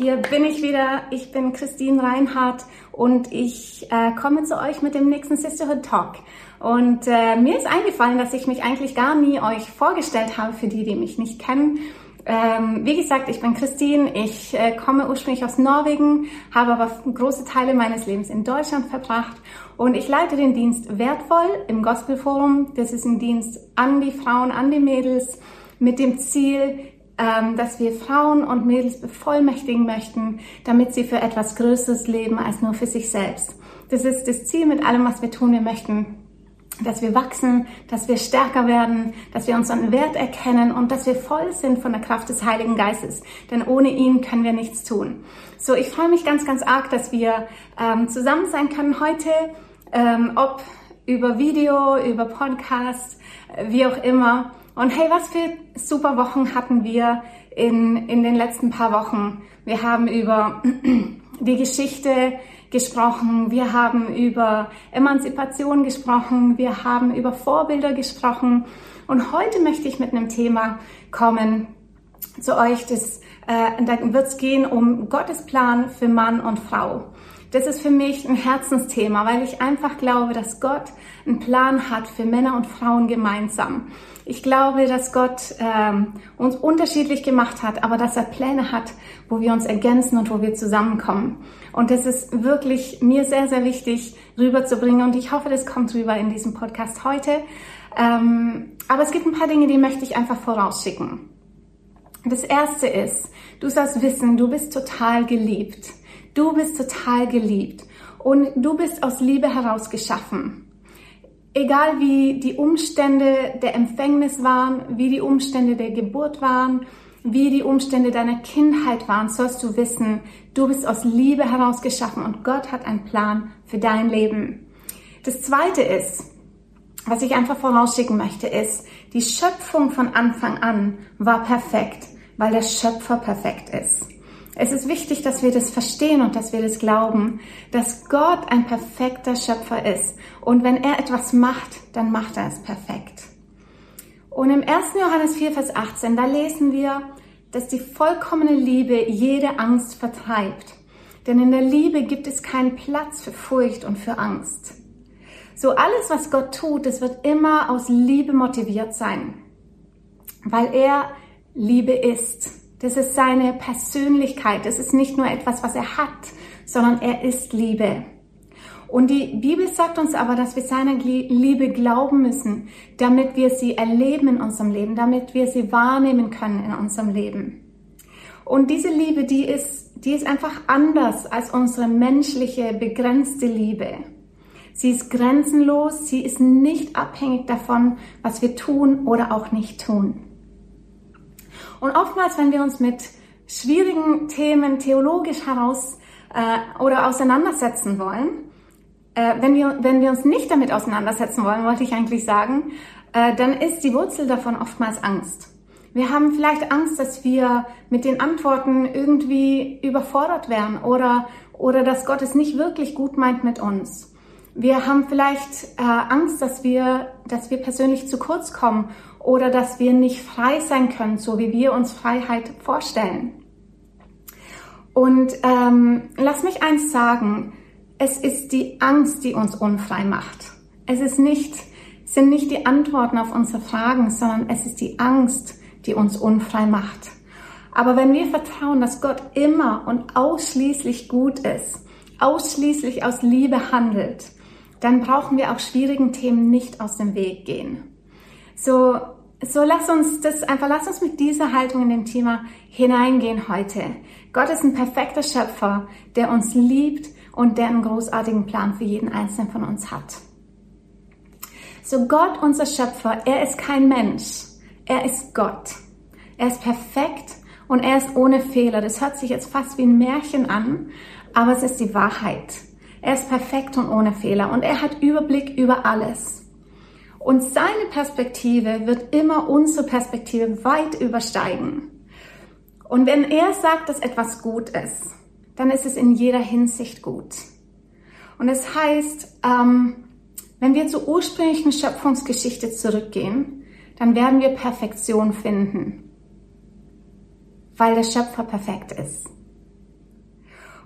hier bin ich wieder. Ich bin Christine Reinhardt und ich äh, komme zu euch mit dem nächsten Sisterhood Talk. Und äh, mir ist eingefallen, dass ich mich eigentlich gar nie euch vorgestellt habe für die, die mich nicht kennen. Ähm, wie gesagt, ich bin Christine, ich äh, komme ursprünglich aus Norwegen, habe aber große Teile meines Lebens in Deutschland verbracht und ich leite den Dienst Wertvoll im Gospelforum. Das ist ein Dienst an die Frauen, an die Mädels mit dem Ziel, dass wir Frauen und Mädels bevollmächtigen möchten, damit sie für etwas Größeres leben als nur für sich selbst. Das ist das Ziel mit allem, was wir tun. Wir möchten dass wir wachsen, dass wir stärker werden, dass wir unseren Wert erkennen und dass wir voll sind von der Kraft des Heiligen Geistes. Denn ohne ihn können wir nichts tun. So, ich freue mich ganz, ganz arg, dass wir ähm, zusammen sein können heute, ähm, ob über Video, über Podcast, wie auch immer. Und hey, was für super Wochen hatten wir in, in den letzten paar Wochen? Wir haben über die Geschichte gesprochen, wir haben über Emanzipation gesprochen, wir haben über Vorbilder gesprochen. Und heute möchte ich mit einem Thema kommen zu euch. Das, äh, da wird es gehen um Gottes Plan für Mann und Frau. Das ist für mich ein Herzensthema, weil ich einfach glaube, dass Gott einen Plan hat für Männer und Frauen gemeinsam. Ich glaube, dass Gott ähm, uns unterschiedlich gemacht hat, aber dass er Pläne hat, wo wir uns ergänzen und wo wir zusammenkommen. Und das ist wirklich mir sehr, sehr wichtig rüberzubringen und ich hoffe, das kommt rüber in diesem Podcast heute. Ähm, aber es gibt ein paar Dinge, die möchte ich einfach vorausschicken. Das erste ist, du sollst wissen, du bist total geliebt. Du bist total geliebt und du bist aus Liebe heraus geschaffen. Egal wie die Umstände der Empfängnis waren, wie die Umstände der Geburt waren, wie die Umstände deiner Kindheit waren, sollst du wissen, du bist aus Liebe heraus geschaffen und Gott hat einen Plan für dein Leben. Das zweite ist, was ich einfach vorausschicken möchte, ist, die Schöpfung von Anfang an war perfekt, weil der Schöpfer perfekt ist. Es ist wichtig, dass wir das verstehen und dass wir das glauben, dass Gott ein perfekter Schöpfer ist. Und wenn er etwas macht, dann macht er es perfekt. Und im 1. Johannes 4, Vers 18, da lesen wir, dass die vollkommene Liebe jede Angst vertreibt. Denn in der Liebe gibt es keinen Platz für Furcht und für Angst. So alles, was Gott tut, es wird immer aus Liebe motiviert sein, weil er Liebe ist. Das ist seine Persönlichkeit. Das ist nicht nur etwas, was er hat, sondern er ist Liebe. Und die Bibel sagt uns aber, dass wir seiner Liebe glauben müssen, damit wir sie erleben in unserem Leben, damit wir sie wahrnehmen können in unserem Leben. Und diese Liebe, die ist, die ist einfach anders als unsere menschliche, begrenzte Liebe. Sie ist grenzenlos, sie ist nicht abhängig davon, was wir tun oder auch nicht tun. Und oftmals, wenn wir uns mit schwierigen Themen theologisch heraus äh, oder auseinandersetzen wollen, äh, wenn, wir, wenn wir uns nicht damit auseinandersetzen wollen, wollte ich eigentlich sagen, äh, dann ist die Wurzel davon oftmals Angst. Wir haben vielleicht Angst, dass wir mit den Antworten irgendwie überfordert werden oder, oder dass Gott es nicht wirklich gut meint mit uns. Wir haben vielleicht äh, Angst, dass wir, dass wir persönlich zu kurz kommen oder dass wir nicht frei sein können, so wie wir uns Freiheit vorstellen. Und ähm, lass mich eins sagen, es ist die Angst, die uns unfrei macht. Es ist nicht, sind nicht die Antworten auf unsere Fragen, sondern es ist die Angst, die uns unfrei macht. Aber wenn wir vertrauen, dass Gott immer und ausschließlich gut ist, ausschließlich aus Liebe handelt, dann brauchen wir auch schwierigen Themen nicht aus dem Weg gehen. So, so lass uns das einfach, lass uns mit dieser Haltung in dem Thema hineingehen heute. Gott ist ein perfekter Schöpfer, der uns liebt und der einen großartigen Plan für jeden Einzelnen von uns hat. So Gott, unser Schöpfer, er ist kein Mensch. Er ist Gott. Er ist perfekt und er ist ohne Fehler. Das hört sich jetzt fast wie ein Märchen an, aber es ist die Wahrheit. Er ist perfekt und ohne Fehler und er hat Überblick über alles. Und seine Perspektive wird immer unsere Perspektive weit übersteigen. Und wenn er sagt, dass etwas gut ist, dann ist es in jeder Hinsicht gut. Und es heißt, ähm, wenn wir zur ursprünglichen Schöpfungsgeschichte zurückgehen, dann werden wir Perfektion finden, weil der Schöpfer perfekt ist.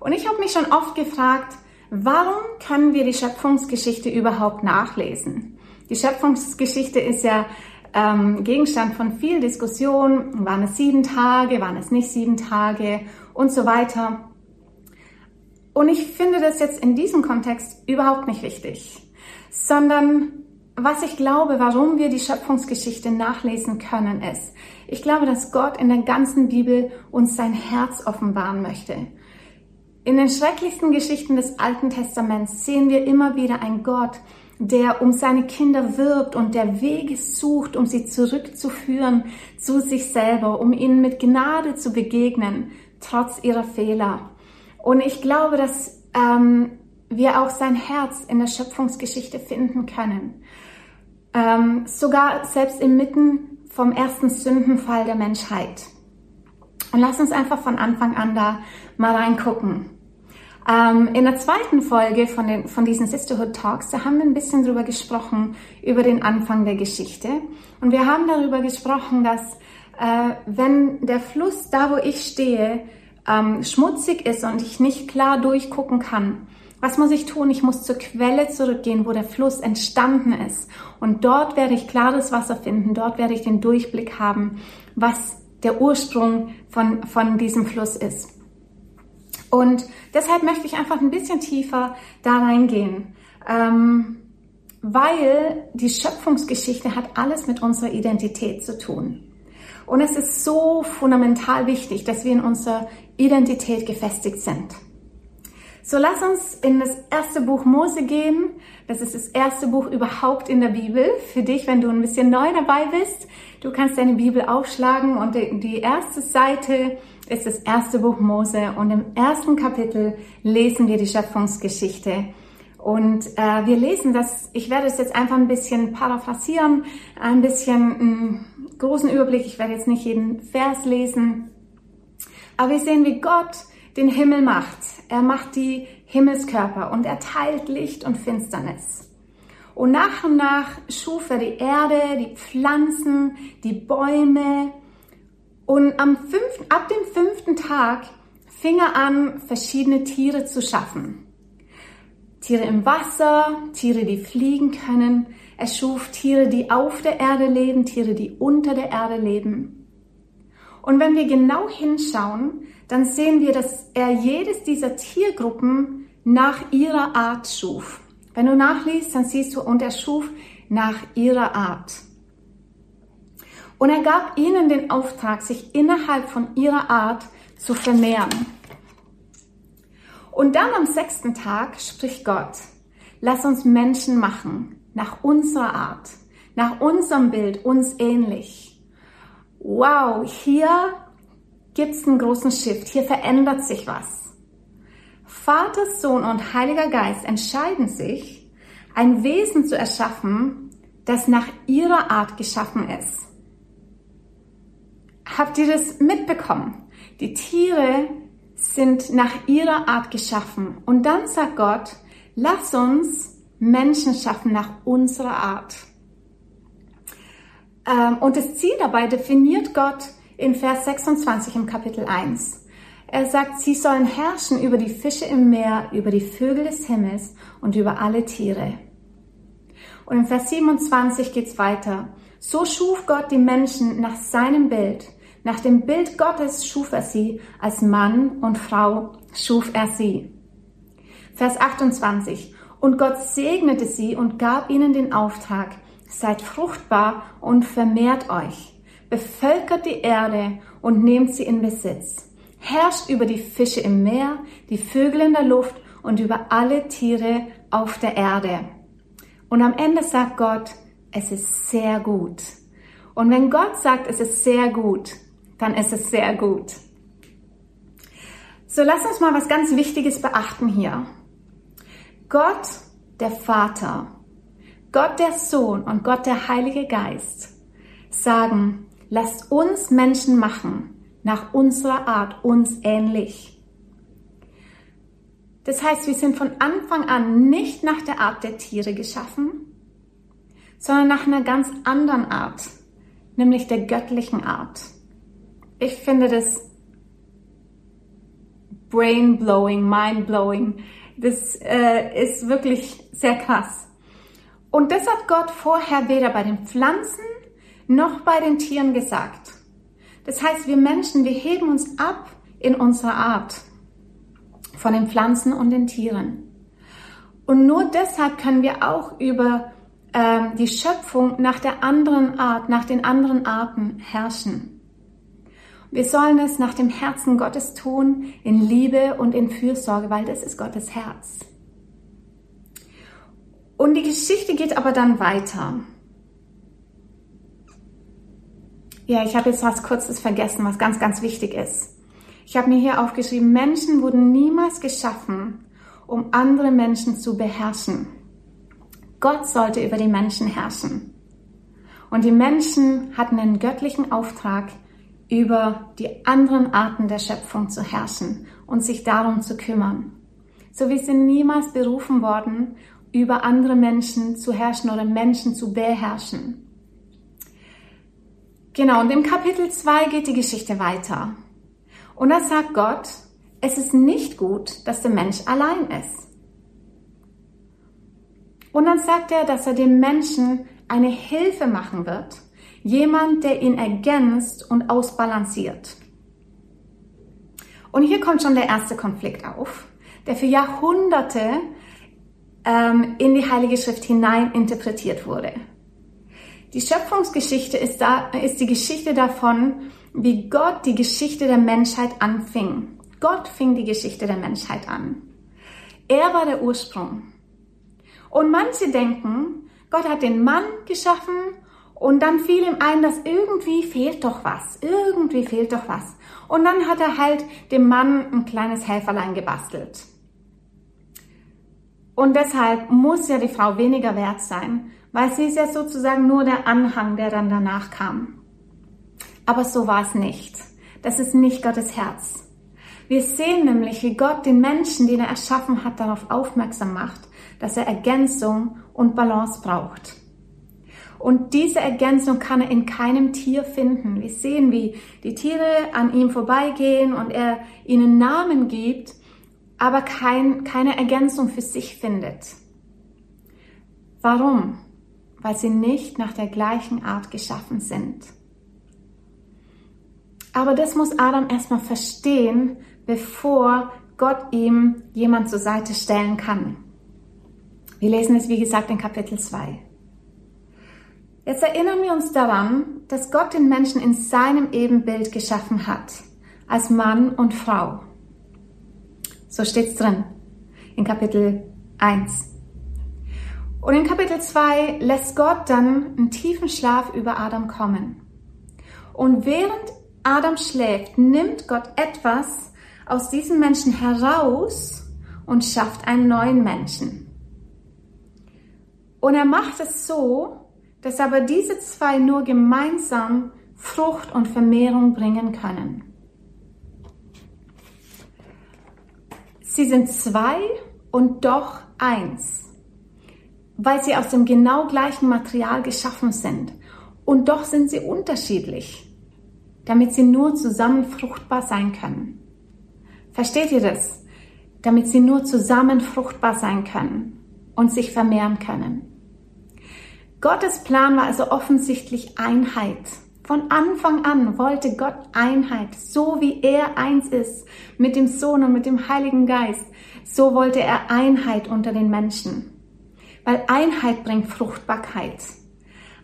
Und ich habe mich schon oft gefragt, warum können wir die Schöpfungsgeschichte überhaupt nachlesen? Die Schöpfungsgeschichte ist ja ähm, Gegenstand von viel Diskussion. Waren es sieben Tage, waren es nicht sieben Tage und so weiter. Und ich finde das jetzt in diesem Kontext überhaupt nicht wichtig, sondern was ich glaube, warum wir die Schöpfungsgeschichte nachlesen können, ist, ich glaube, dass Gott in der ganzen Bibel uns sein Herz offenbaren möchte. In den schrecklichsten Geschichten des Alten Testaments sehen wir immer wieder einen Gott, der um seine Kinder wirbt und der Wege sucht, um sie zurückzuführen zu sich selber, um ihnen mit Gnade zu begegnen, trotz ihrer Fehler. Und ich glaube, dass ähm, wir auch sein Herz in der Schöpfungsgeschichte finden können. Ähm, sogar selbst inmitten vom ersten Sündenfall der Menschheit. Und lass uns einfach von Anfang an da mal reingucken. Ähm, in der zweiten Folge von, den, von diesen Sisterhood Talks, da haben wir ein bisschen drüber gesprochen, über den Anfang der Geschichte. Und wir haben darüber gesprochen, dass äh, wenn der Fluss da, wo ich stehe, ähm, schmutzig ist und ich nicht klar durchgucken kann, was muss ich tun? Ich muss zur Quelle zurückgehen, wo der Fluss entstanden ist. Und dort werde ich klares Wasser finden. Dort werde ich den Durchblick haben, was der Ursprung von, von diesem Fluss ist. Und deshalb möchte ich einfach ein bisschen tiefer da reingehen, ähm, weil die Schöpfungsgeschichte hat alles mit unserer Identität zu tun. Und es ist so fundamental wichtig, dass wir in unserer Identität gefestigt sind. So lass uns in das erste Buch Mose gehen. Das ist das erste Buch überhaupt in der Bibel. Für dich, wenn du ein bisschen neu dabei bist, du kannst deine Bibel aufschlagen und die erste Seite ist das erste Buch Mose und im ersten Kapitel lesen wir die Schöpfungsgeschichte. Und äh, wir lesen das, ich werde es jetzt einfach ein bisschen paraphrasieren, ein bisschen einen großen Überblick, ich werde jetzt nicht jeden Vers lesen, aber wir sehen, wie Gott den Himmel macht. Er macht die Himmelskörper und er teilt Licht und Finsternis. Und nach und nach schuf er die Erde, die Pflanzen, die Bäume, und am fünften, ab dem fünften Tag fing er an, verschiedene Tiere zu schaffen. Tiere im Wasser, Tiere, die fliegen können. Er schuf Tiere, die auf der Erde leben, Tiere, die unter der Erde leben. Und wenn wir genau hinschauen, dann sehen wir, dass er jedes dieser Tiergruppen nach ihrer Art schuf. Wenn du nachliest, dann siehst du, und er schuf nach ihrer Art. Und er gab ihnen den Auftrag, sich innerhalb von ihrer Art zu vermehren. Und dann am sechsten Tag spricht Gott, lass uns Menschen machen, nach unserer Art, nach unserem Bild, uns ähnlich. Wow, hier gibt's einen großen Shift, hier verändert sich was. Vater, Sohn und Heiliger Geist entscheiden sich, ein Wesen zu erschaffen, das nach ihrer Art geschaffen ist. Habt ihr das mitbekommen? Die Tiere sind nach ihrer Art geschaffen. Und dann sagt Gott, lass uns Menschen schaffen nach unserer Art. Ähm, und das Ziel dabei definiert Gott in Vers 26 im Kapitel 1. Er sagt, sie sollen herrschen über die Fische im Meer, über die Vögel des Himmels und über alle Tiere. Und in Vers 27 geht's weiter. So schuf Gott die Menschen nach seinem Bild. Nach dem Bild Gottes schuf er sie, als Mann und Frau schuf er sie. Vers 28. Und Gott segnete sie und gab ihnen den Auftrag, seid fruchtbar und vermehrt euch, bevölkert die Erde und nehmt sie in Besitz, herrscht über die Fische im Meer, die Vögel in der Luft und über alle Tiere auf der Erde. Und am Ende sagt Gott, es ist sehr gut. Und wenn Gott sagt, es ist sehr gut, dann ist es sehr gut. So, lass uns mal was ganz Wichtiges beachten hier. Gott, der Vater, Gott, der Sohn und Gott, der Heilige Geist sagen, lasst uns Menschen machen, nach unserer Art, uns ähnlich. Das heißt, wir sind von Anfang an nicht nach der Art der Tiere geschaffen, sondern nach einer ganz anderen Art, nämlich der göttlichen Art. Ich finde das brain-blowing, mind-blowing. Das äh, ist wirklich sehr krass. Und das hat Gott vorher weder bei den Pflanzen noch bei den Tieren gesagt. Das heißt, wir Menschen, wir heben uns ab in unserer Art von den Pflanzen und den Tieren. Und nur deshalb können wir auch über ähm, die Schöpfung nach der anderen Art, nach den anderen Arten herrschen. Wir sollen es nach dem Herzen Gottes tun, in Liebe und in Fürsorge, weil das ist Gottes Herz. Und die Geschichte geht aber dann weiter. Ja, ich habe jetzt was Kurzes vergessen, was ganz, ganz wichtig ist. Ich habe mir hier aufgeschrieben, Menschen wurden niemals geschaffen, um andere Menschen zu beherrschen. Gott sollte über die Menschen herrschen. Und die Menschen hatten einen göttlichen Auftrag, über die anderen Arten der Schöpfung zu herrschen und sich darum zu kümmern. So wie sie niemals berufen worden, über andere Menschen zu herrschen oder Menschen zu beherrschen. Genau, und im Kapitel 2 geht die Geschichte weiter. Und da sagt Gott, es ist nicht gut, dass der Mensch allein ist. Und dann sagt er, dass er dem Menschen eine Hilfe machen wird, jemand, der ihn ergänzt und ausbalanciert. Und hier kommt schon der erste Konflikt auf, der für Jahrhunderte ähm, in die Heilige Schrift hinein interpretiert wurde. Die Schöpfungsgeschichte ist, da, ist die Geschichte davon, wie Gott die Geschichte der Menschheit anfing. Gott fing die Geschichte der Menschheit an. Er war der Ursprung. Und manche denken, Gott hat den Mann geschaffen und dann fiel ihm ein, dass irgendwie fehlt doch was. Irgendwie fehlt doch was. Und dann hat er halt dem Mann ein kleines Helferlein gebastelt. Und deshalb muss ja die Frau weniger wert sein, weil sie ist ja sozusagen nur der Anhang, der dann danach kam. Aber so war es nicht. Das ist nicht Gottes Herz. Wir sehen nämlich, wie Gott den Menschen, den er erschaffen hat, darauf aufmerksam macht, dass er Ergänzung und Balance braucht. Und diese Ergänzung kann er in keinem Tier finden. Wir sehen, wie die Tiere an ihm vorbeigehen und er ihnen Namen gibt, aber kein, keine Ergänzung für sich findet. Warum? weil sie nicht nach der gleichen Art geschaffen sind. Aber das muss Adam erstmal verstehen, bevor Gott ihm jemand zur Seite stellen kann. Wir lesen es, wie gesagt, in Kapitel 2. Jetzt erinnern wir uns daran, dass Gott den Menschen in seinem Ebenbild geschaffen hat, als Mann und Frau. So steht's drin in Kapitel 1. Und in Kapitel 2 lässt Gott dann einen tiefen Schlaf über Adam kommen. Und während Adam schläft, nimmt Gott etwas aus diesem Menschen heraus und schafft einen neuen Menschen. Und er macht es so, dass aber diese zwei nur gemeinsam Frucht und Vermehrung bringen können. Sie sind zwei und doch eins weil sie aus dem genau gleichen Material geschaffen sind. Und doch sind sie unterschiedlich, damit sie nur zusammen fruchtbar sein können. Versteht ihr das? Damit sie nur zusammen fruchtbar sein können und sich vermehren können. Gottes Plan war also offensichtlich Einheit. Von Anfang an wollte Gott Einheit, so wie er eins ist mit dem Sohn und mit dem Heiligen Geist. So wollte er Einheit unter den Menschen. Weil Einheit bringt Fruchtbarkeit.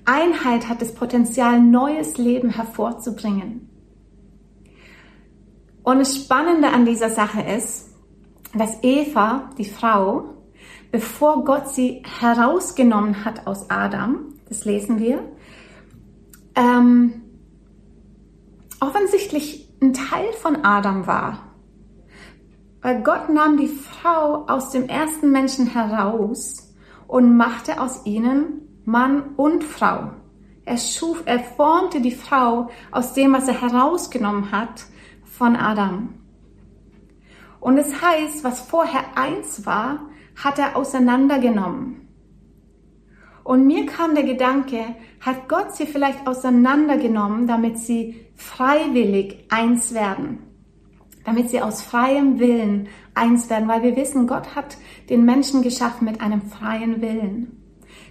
Einheit hat das Potenzial, neues Leben hervorzubringen. Und das Spannende an dieser Sache ist, dass Eva, die Frau, bevor Gott sie herausgenommen hat aus Adam, das lesen wir, ähm, offensichtlich ein Teil von Adam war. Weil Gott nahm die Frau aus dem ersten Menschen heraus und machte aus ihnen Mann und Frau. Er schuf, er formte die Frau aus dem, was er herausgenommen hat von Adam. Und es heißt, was vorher eins war, hat er auseinandergenommen. Und mir kam der Gedanke, hat Gott sie vielleicht auseinandergenommen, damit sie freiwillig eins werden? damit sie aus freiem Willen eins werden, weil wir wissen, Gott hat den Menschen geschaffen mit einem freien Willen,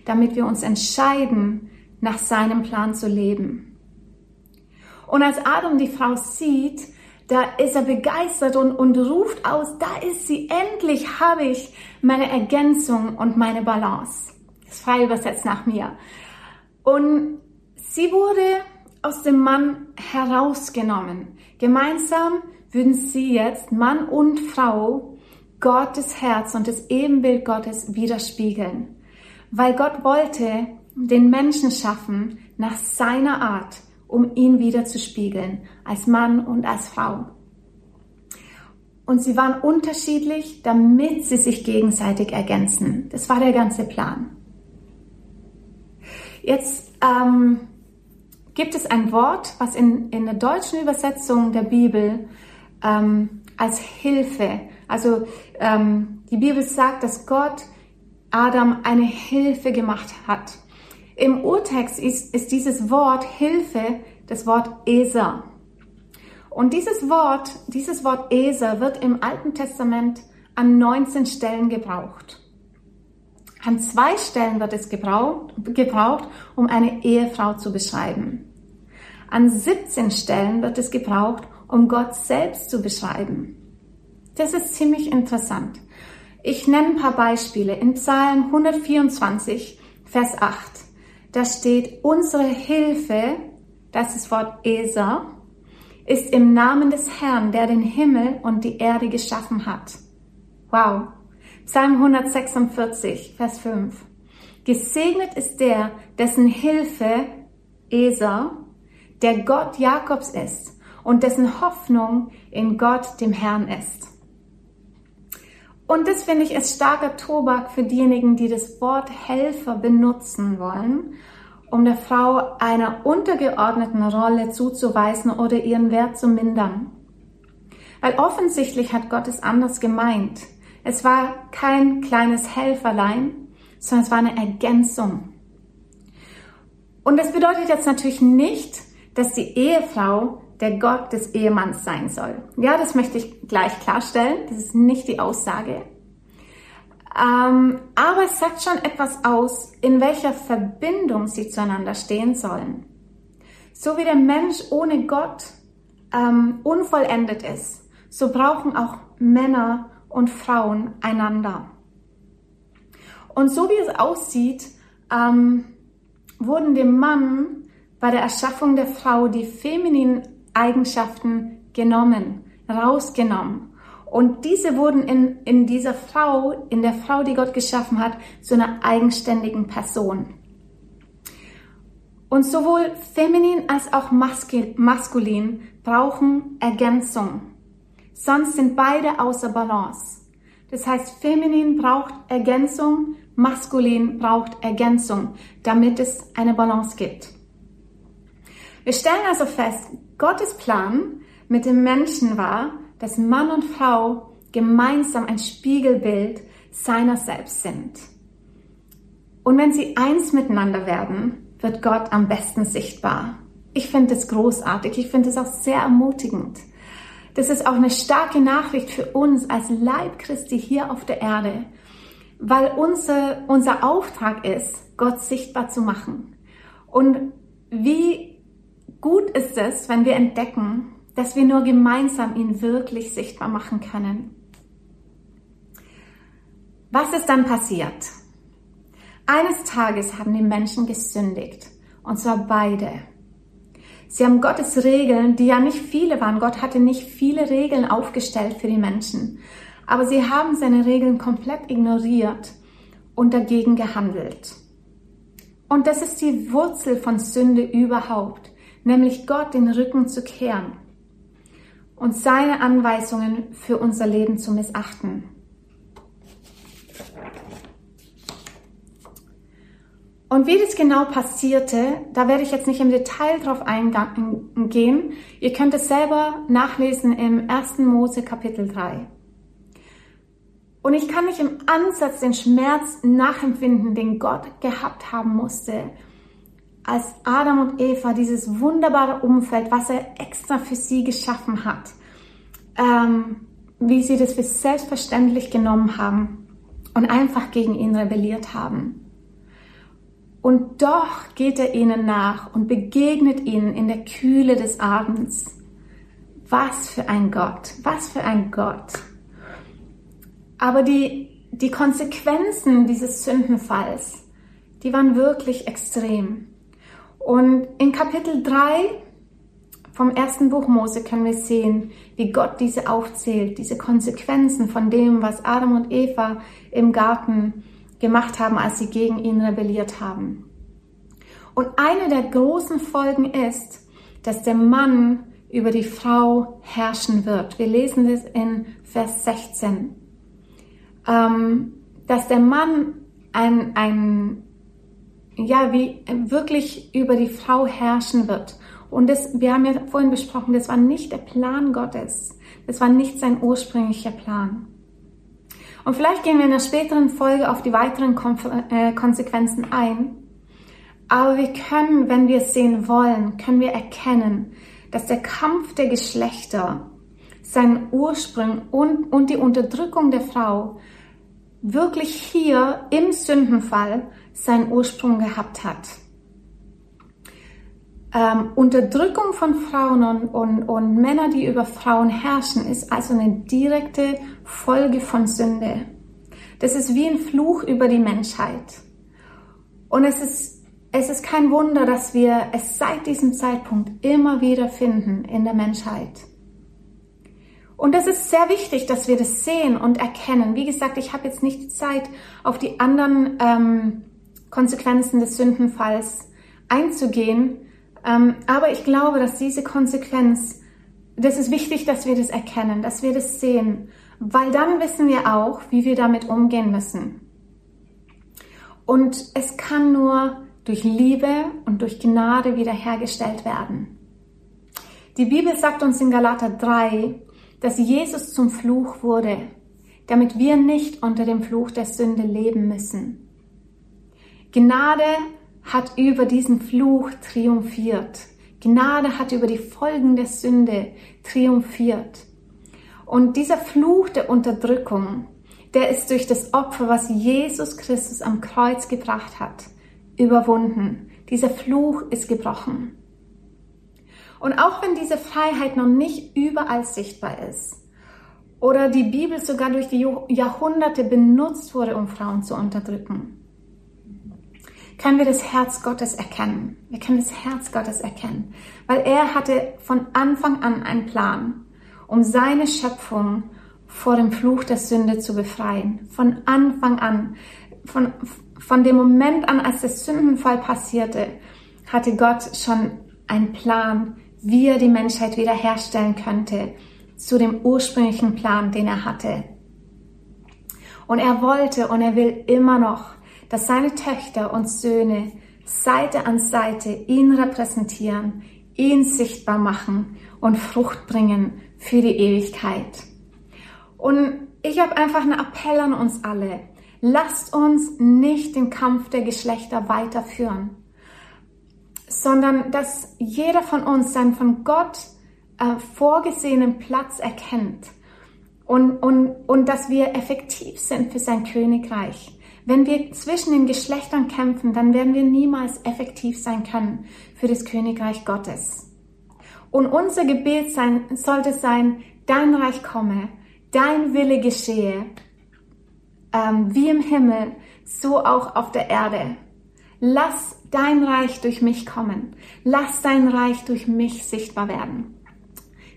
damit wir uns entscheiden, nach seinem Plan zu leben. Und als Adam die Frau sieht, da ist er begeistert und, und ruft aus, da ist sie, endlich habe ich meine Ergänzung und meine Balance. Das ist frei übersetzt nach mir. Und sie wurde aus dem Mann herausgenommen. Gemeinsam würden sie jetzt, Mann und Frau, Gottes Herz und das Ebenbild Gottes widerspiegeln. Weil Gott wollte den Menschen schaffen nach seiner Art, um ihn wiederzuspiegeln, als Mann und als Frau. Und sie waren unterschiedlich, damit sie sich gegenseitig ergänzen. Das war der ganze Plan. Jetzt ähm, gibt es ein Wort, was in, in der deutschen Übersetzung der Bibel ähm, als Hilfe, also ähm, die Bibel sagt, dass Gott Adam eine Hilfe gemacht hat. Im Urtext ist, ist dieses Wort Hilfe das Wort Eser. Und dieses Wort, dieses Wort Eser wird im Alten Testament an 19 Stellen gebraucht. An zwei Stellen wird es gebraucht, gebraucht, um eine Ehefrau zu beschreiben. An 17 Stellen wird es gebraucht, um Gott selbst zu beschreiben. Das ist ziemlich interessant. Ich nenne ein paar Beispiele. In Psalm 124, Vers 8, da steht, unsere Hilfe, das ist das Wort Eser, ist im Namen des Herrn, der den Himmel und die Erde geschaffen hat. Wow. Psalm 146, Vers 5. Gesegnet ist der, dessen Hilfe Eser, der Gott Jakobs ist und dessen Hoffnung in Gott, dem Herrn ist. Und das finde ich ist starker Tobak für diejenigen, die das Wort Helfer benutzen wollen, um der Frau einer untergeordneten Rolle zuzuweisen oder ihren Wert zu mindern. Weil offensichtlich hat Gott es anders gemeint. Es war kein kleines Helferlein, sondern es war eine Ergänzung. Und das bedeutet jetzt natürlich nicht, dass die Ehefrau der Gott des Ehemanns sein soll. Ja, das möchte ich gleich klarstellen. Das ist nicht die Aussage. Ähm, aber es sagt schon etwas aus, in welcher Verbindung sie zueinander stehen sollen. So wie der Mensch ohne Gott ähm, unvollendet ist, so brauchen auch Männer und Frauen einander. Und so wie es aussieht, ähm, wurden dem Mann bei der Erschaffung der Frau die femininen Eigenschaften genommen, rausgenommen. Und diese wurden in, in dieser Frau, in der Frau, die Gott geschaffen hat, zu einer eigenständigen Person. Und sowohl feminin als auch maskulin brauchen Ergänzung. Sonst sind beide außer Balance. Das heißt, feminin braucht Ergänzung, maskulin braucht Ergänzung, damit es eine Balance gibt. Wir stellen also fest, Gottes Plan mit dem Menschen war, dass Mann und Frau gemeinsam ein Spiegelbild seiner selbst sind. Und wenn sie eins miteinander werden, wird Gott am besten sichtbar. Ich finde es großartig. Ich finde es auch sehr ermutigend. Das ist auch eine starke Nachricht für uns als Leib Christi hier auf der Erde, weil unser, unser Auftrag ist, Gott sichtbar zu machen. Und wie gut ist es, wenn wir entdecken, dass wir nur gemeinsam ihn wirklich sichtbar machen können. Was ist dann passiert? Eines Tages haben die Menschen gesündigt, und zwar beide. Sie haben Gottes Regeln, die ja nicht viele waren, Gott hatte nicht viele Regeln aufgestellt für die Menschen, aber sie haben seine Regeln komplett ignoriert und dagegen gehandelt. Und das ist die Wurzel von Sünde überhaupt, nämlich Gott den Rücken zu kehren und seine Anweisungen für unser Leben zu missachten. Und wie das genau passierte, da werde ich jetzt nicht im Detail drauf eingehen. Ihr könnt es selber nachlesen im 1. Mose Kapitel 3. Und ich kann nicht im Ansatz den Schmerz nachempfinden, den Gott gehabt haben musste, als Adam und Eva dieses wunderbare Umfeld, was er extra für sie geschaffen hat, ähm, wie sie das für selbstverständlich genommen haben und einfach gegen ihn rebelliert haben. Und doch geht er ihnen nach und begegnet ihnen in der Kühle des Abends. Was für ein Gott, was für ein Gott. Aber die, die Konsequenzen dieses Sündenfalls, die waren wirklich extrem. Und in Kapitel 3 vom ersten Buch Mose können wir sehen, wie Gott diese aufzählt, diese Konsequenzen von dem, was Adam und Eva im Garten gemacht haben, als sie gegen ihn rebelliert haben. Und eine der großen Folgen ist, dass der Mann über die Frau herrschen wird. Wir lesen das in Vers 16. Ähm, dass der Mann ein, ein, ja, wie wirklich über die Frau herrschen wird. Und das, wir haben ja vorhin besprochen, das war nicht der Plan Gottes. Das war nicht sein ursprünglicher Plan. Und vielleicht gehen wir in einer späteren Folge auf die weiteren äh, Konsequenzen ein. Aber wir können, wenn wir es sehen wollen, können wir erkennen, dass der Kampf der Geschlechter seinen Ursprung und, und die Unterdrückung der Frau wirklich hier im Sündenfall seinen Ursprung gehabt hat. Ähm, Unterdrückung von Frauen und, und, und Männer, die über Frauen herrschen, ist also eine direkte Folge von Sünde. Das ist wie ein Fluch über die Menschheit. Und es ist, es ist kein Wunder, dass wir es seit diesem Zeitpunkt immer wieder finden in der Menschheit. Und das ist sehr wichtig, dass wir das sehen und erkennen. Wie gesagt, ich habe jetzt nicht die Zeit, auf die anderen ähm, Konsequenzen des Sündenfalls einzugehen. Ähm, aber ich glaube, dass diese Konsequenz, das ist wichtig, dass wir das erkennen, dass wir das sehen, weil dann wissen wir auch, wie wir damit umgehen müssen. Und es kann nur durch Liebe und durch Gnade wiederhergestellt werden. Die Bibel sagt uns in Galater 3, dass Jesus zum Fluch wurde, damit wir nicht unter dem Fluch der Sünde leben müssen. Gnade hat über diesen Fluch triumphiert. Gnade hat über die Folgen der Sünde triumphiert. Und dieser Fluch der Unterdrückung, der ist durch das Opfer, was Jesus Christus am Kreuz gebracht hat, überwunden. Dieser Fluch ist gebrochen. Und auch wenn diese Freiheit noch nicht überall sichtbar ist oder die Bibel sogar durch die Jahrhunderte benutzt wurde, um Frauen zu unterdrücken, können wir das Herz Gottes erkennen. Wir können das Herz Gottes erkennen, weil er hatte von Anfang an einen Plan, um seine Schöpfung vor dem Fluch der Sünde zu befreien. Von Anfang an, von, von dem Moment an, als der Sündenfall passierte, hatte Gott schon einen Plan, wie er die Menschheit wiederherstellen könnte zu dem ursprünglichen Plan, den er hatte. Und er wollte und er will immer noch dass seine Töchter und Söhne Seite an Seite ihn repräsentieren, ihn sichtbar machen und Frucht bringen für die Ewigkeit. Und ich habe einfach einen Appell an uns alle. Lasst uns nicht den Kampf der Geschlechter weiterführen, sondern dass jeder von uns seinen von Gott äh, vorgesehenen Platz erkennt und, und, und dass wir effektiv sind für sein Königreich. Wenn wir zwischen den Geschlechtern kämpfen, dann werden wir niemals effektiv sein können für das Königreich Gottes. Und unser Gebet sein, sollte sein, dein Reich komme, dein Wille geschehe, ähm, wie im Himmel, so auch auf der Erde. Lass dein Reich durch mich kommen. Lass dein Reich durch mich sichtbar werden.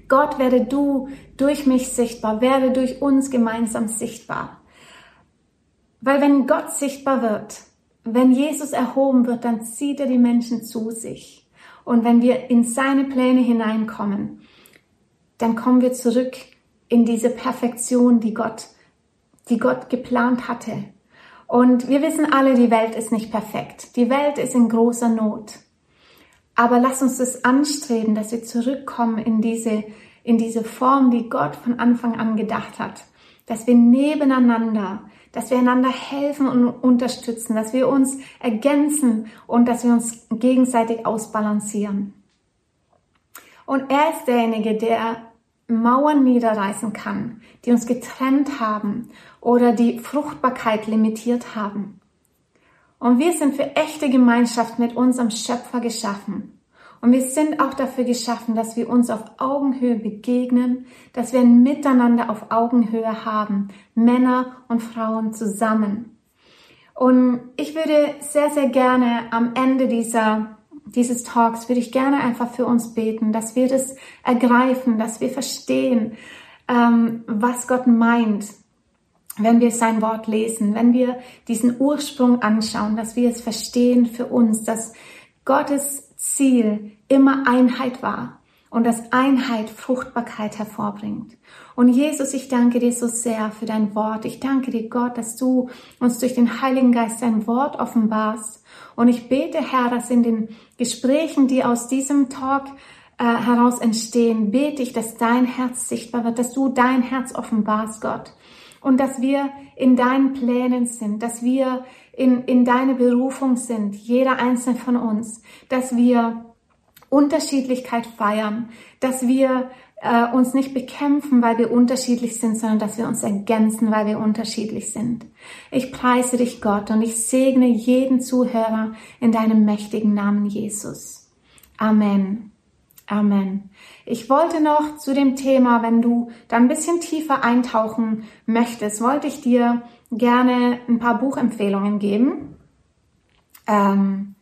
Gott werde du durch mich sichtbar, werde durch uns gemeinsam sichtbar. Weil wenn Gott sichtbar wird, wenn Jesus erhoben wird, dann zieht er die Menschen zu sich. Und wenn wir in seine Pläne hineinkommen, dann kommen wir zurück in diese Perfektion, die Gott, die Gott geplant hatte. Und wir wissen alle, die Welt ist nicht perfekt. Die Welt ist in großer Not. Aber lass uns das anstreben, dass wir zurückkommen in diese, in diese Form, die Gott von Anfang an gedacht hat. Dass wir nebeneinander dass wir einander helfen und unterstützen, dass wir uns ergänzen und dass wir uns gegenseitig ausbalancieren. Und er ist derjenige, der Mauern niederreißen kann, die uns getrennt haben oder die Fruchtbarkeit limitiert haben. Und wir sind für echte Gemeinschaft mit unserem Schöpfer geschaffen. Und wir sind auch dafür geschaffen, dass wir uns auf Augenhöhe begegnen, dass wir ein Miteinander auf Augenhöhe haben, Männer und Frauen zusammen. Und ich würde sehr, sehr gerne am Ende dieser, dieses Talks, würde ich gerne einfach für uns beten, dass wir das ergreifen, dass wir verstehen, ähm, was Gott meint, wenn wir sein Wort lesen, wenn wir diesen Ursprung anschauen, dass wir es verstehen für uns, dass Gottes Ziel immer Einheit war und dass Einheit Fruchtbarkeit hervorbringt. Und Jesus, ich danke dir so sehr für dein Wort. Ich danke dir, Gott, dass du uns durch den Heiligen Geist dein Wort offenbarst. Und ich bete, Herr, dass in den Gesprächen, die aus diesem Talk äh, heraus entstehen, bete ich, dass dein Herz sichtbar wird, dass du dein Herz offenbarst, Gott. Und dass wir in deinen Plänen sind, dass wir in, in deine Berufung sind, jeder einzelne von uns, dass wir Unterschiedlichkeit feiern, dass wir äh, uns nicht bekämpfen, weil wir unterschiedlich sind, sondern dass wir uns ergänzen, weil wir unterschiedlich sind. Ich preise dich, Gott, und ich segne jeden Zuhörer in deinem mächtigen Namen, Jesus. Amen. Amen. Ich wollte noch zu dem Thema, wenn du da ein bisschen tiefer eintauchen möchtest, wollte ich dir gerne ein paar Buchempfehlungen geben. Ähm,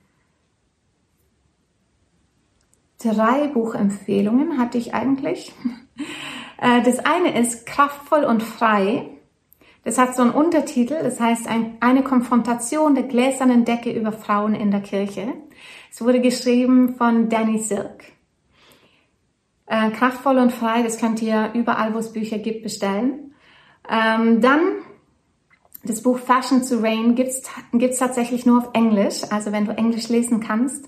drei Buchempfehlungen hatte ich eigentlich. Äh, das eine ist Kraftvoll und frei. Das hat so einen Untertitel, das heißt eine Konfrontation der gläsernen Decke über Frauen in der Kirche. Es wurde geschrieben von Danny Silk. Äh, kraftvoll und frei, das könnt ihr überall, wo es Bücher gibt, bestellen. Ähm, dann das Buch Fashion to Rain gibt's gibt's tatsächlich nur auf Englisch. Also wenn du Englisch lesen kannst,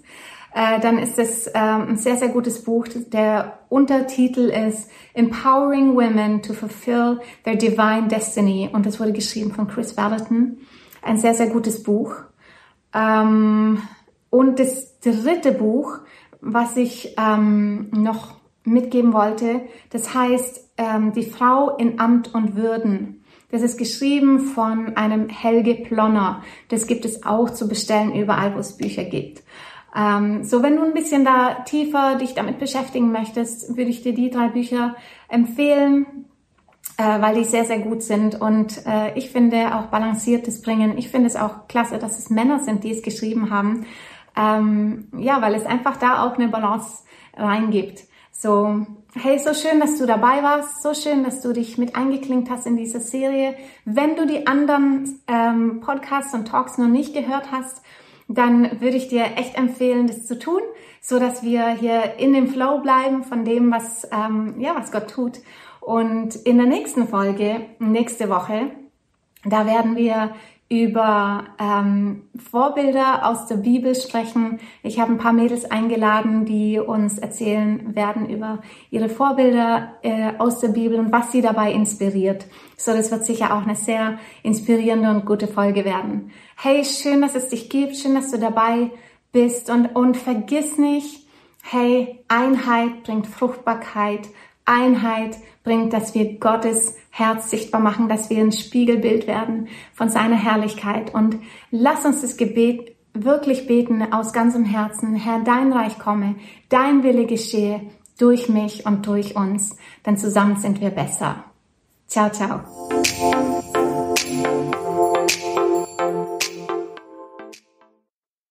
äh, dann ist es äh, ein sehr, sehr gutes Buch. Der Untertitel ist Empowering Women to Fulfill Their Divine Destiny und das wurde geschrieben von Chris Valentin. Ein sehr, sehr gutes Buch. Ähm, und das dritte Buch, was ich ähm, noch mitgeben wollte, das heißt ähm, Die Frau in Amt und Würden. Das ist geschrieben von einem Helge Plonner. Das gibt es auch zu bestellen überall, wo es Bücher gibt. Ähm, so, wenn du ein bisschen da tiefer dich damit beschäftigen möchtest, würde ich dir die drei Bücher empfehlen, äh, weil die sehr, sehr gut sind und äh, ich finde auch balanciertes bringen. Ich finde es auch klasse, dass es Männer sind, die es geschrieben haben. Ähm, ja, weil es einfach da auch eine Balance reingibt. So, hey, so schön, dass du dabei warst, so schön, dass du dich mit eingeklinkt hast in dieser Serie. Wenn du die anderen ähm, Podcasts und Talks noch nicht gehört hast, dann würde ich dir echt empfehlen, das zu tun, so dass wir hier in dem Flow bleiben von dem, was ähm, ja was Gott tut. Und in der nächsten Folge, nächste Woche, da werden wir über ähm, Vorbilder aus der Bibel sprechen. Ich habe ein paar Mädels eingeladen, die uns erzählen werden über ihre Vorbilder äh, aus der Bibel und was sie dabei inspiriert. So, das wird sicher auch eine sehr inspirierende und gute Folge werden. Hey, schön, dass es dich gibt, schön, dass du dabei bist und, und vergiss nicht, hey, Einheit bringt Fruchtbarkeit, Einheit bringt, dass wir Gottes Herz sichtbar machen, dass wir ein Spiegelbild werden von seiner Herrlichkeit. Und lass uns das Gebet wirklich beten aus ganzem Herzen. Herr, dein Reich komme, dein Wille geschehe durch mich und durch uns, denn zusammen sind wir besser. Ciao, ciao.